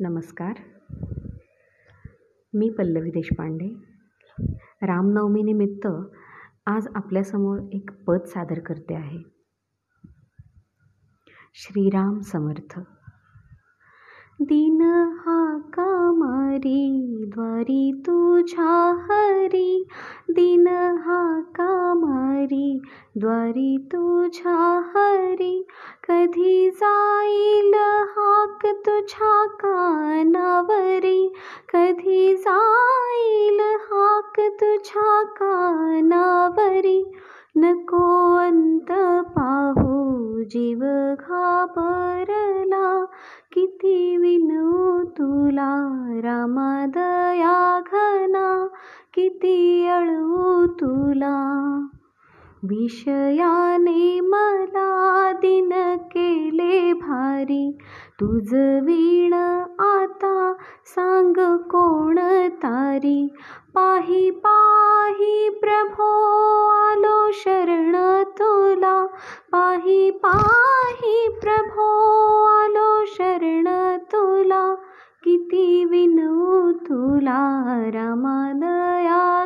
नमस्कार. मी पल्लवी देशपांडे. रामनवमीनिमित्त आज आपल्यासमोर एक पद सादर करते आहे. श्रीराम समर्थ. दिन हा कामारी द्वारी तुझ्या हरी? दिन हा कामारी द्वारी तुझ्या हरी? कधी जाईल हाक तुझ्या कानावरी? कधी जाईल हाक तुझ्या कानावरी? नको अंत पाहू जीव घाबरला. किती विनू तुला रामादया घना. किती अळू तुला. विषयाने मला दिन केले भारी. तुझ वीण आता सांग कोण तारी. पाही पाही प्रभो आलो शरण तुला. पाही पाही प्रभो आलो शरण तुला. किती विनू तुला रामादया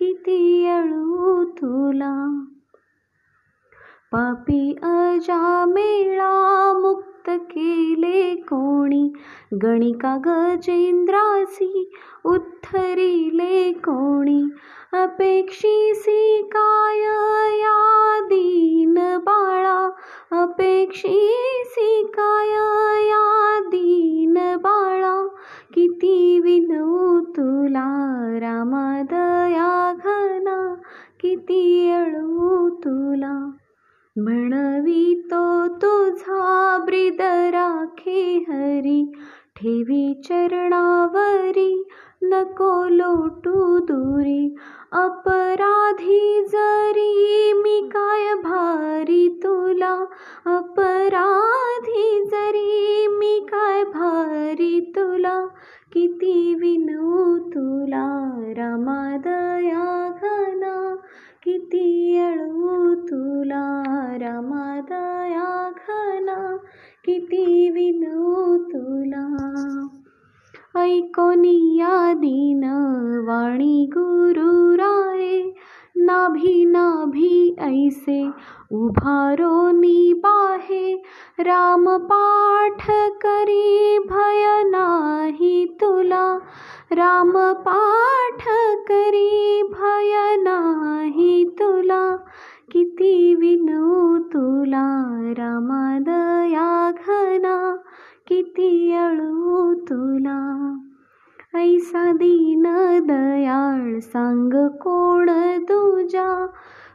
किती अळू तुला? पापी अजामेळा मुक्त केले कोणी? गणिका गजेंद्रासी उत्थरिले कोणी? अपेक्षीसी काय या दीन बाळा? अपेक्षीसी काय म्हणवी तो तुझा ब्रिद राखे हरी. ठेवी चरणावरी नको लोटू दुरी. अपराधी जरी मी काय भारी तुला? अपराधी जरी मी काय भारी तुला? किती विनू तुला रमादया घना. किती अळू तुला रामादया घना किती विनू तुला. ऐकोनिया दिन वाणी गुरु राये नाभी नाभी ऐसे उभारो निबाहे राम पाठ करी भय नाही तुला राम पाठ करी किती अळू तुला? ऐसा दीन दयाळ सांग कोण तुझ्या?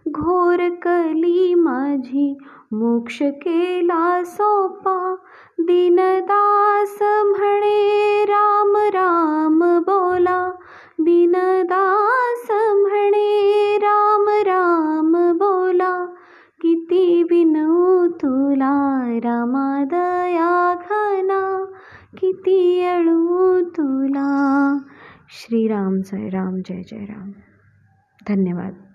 घोर कली माझी मोक्ष केला सोपा. दीनदास म्हणे राम राम बोला. दीनदास म्हणे राम राम बोला. किती विनू तुला रामादया दया किती अळू तुला. श्रीराम जय राम जय जय राम. धन्यवाद.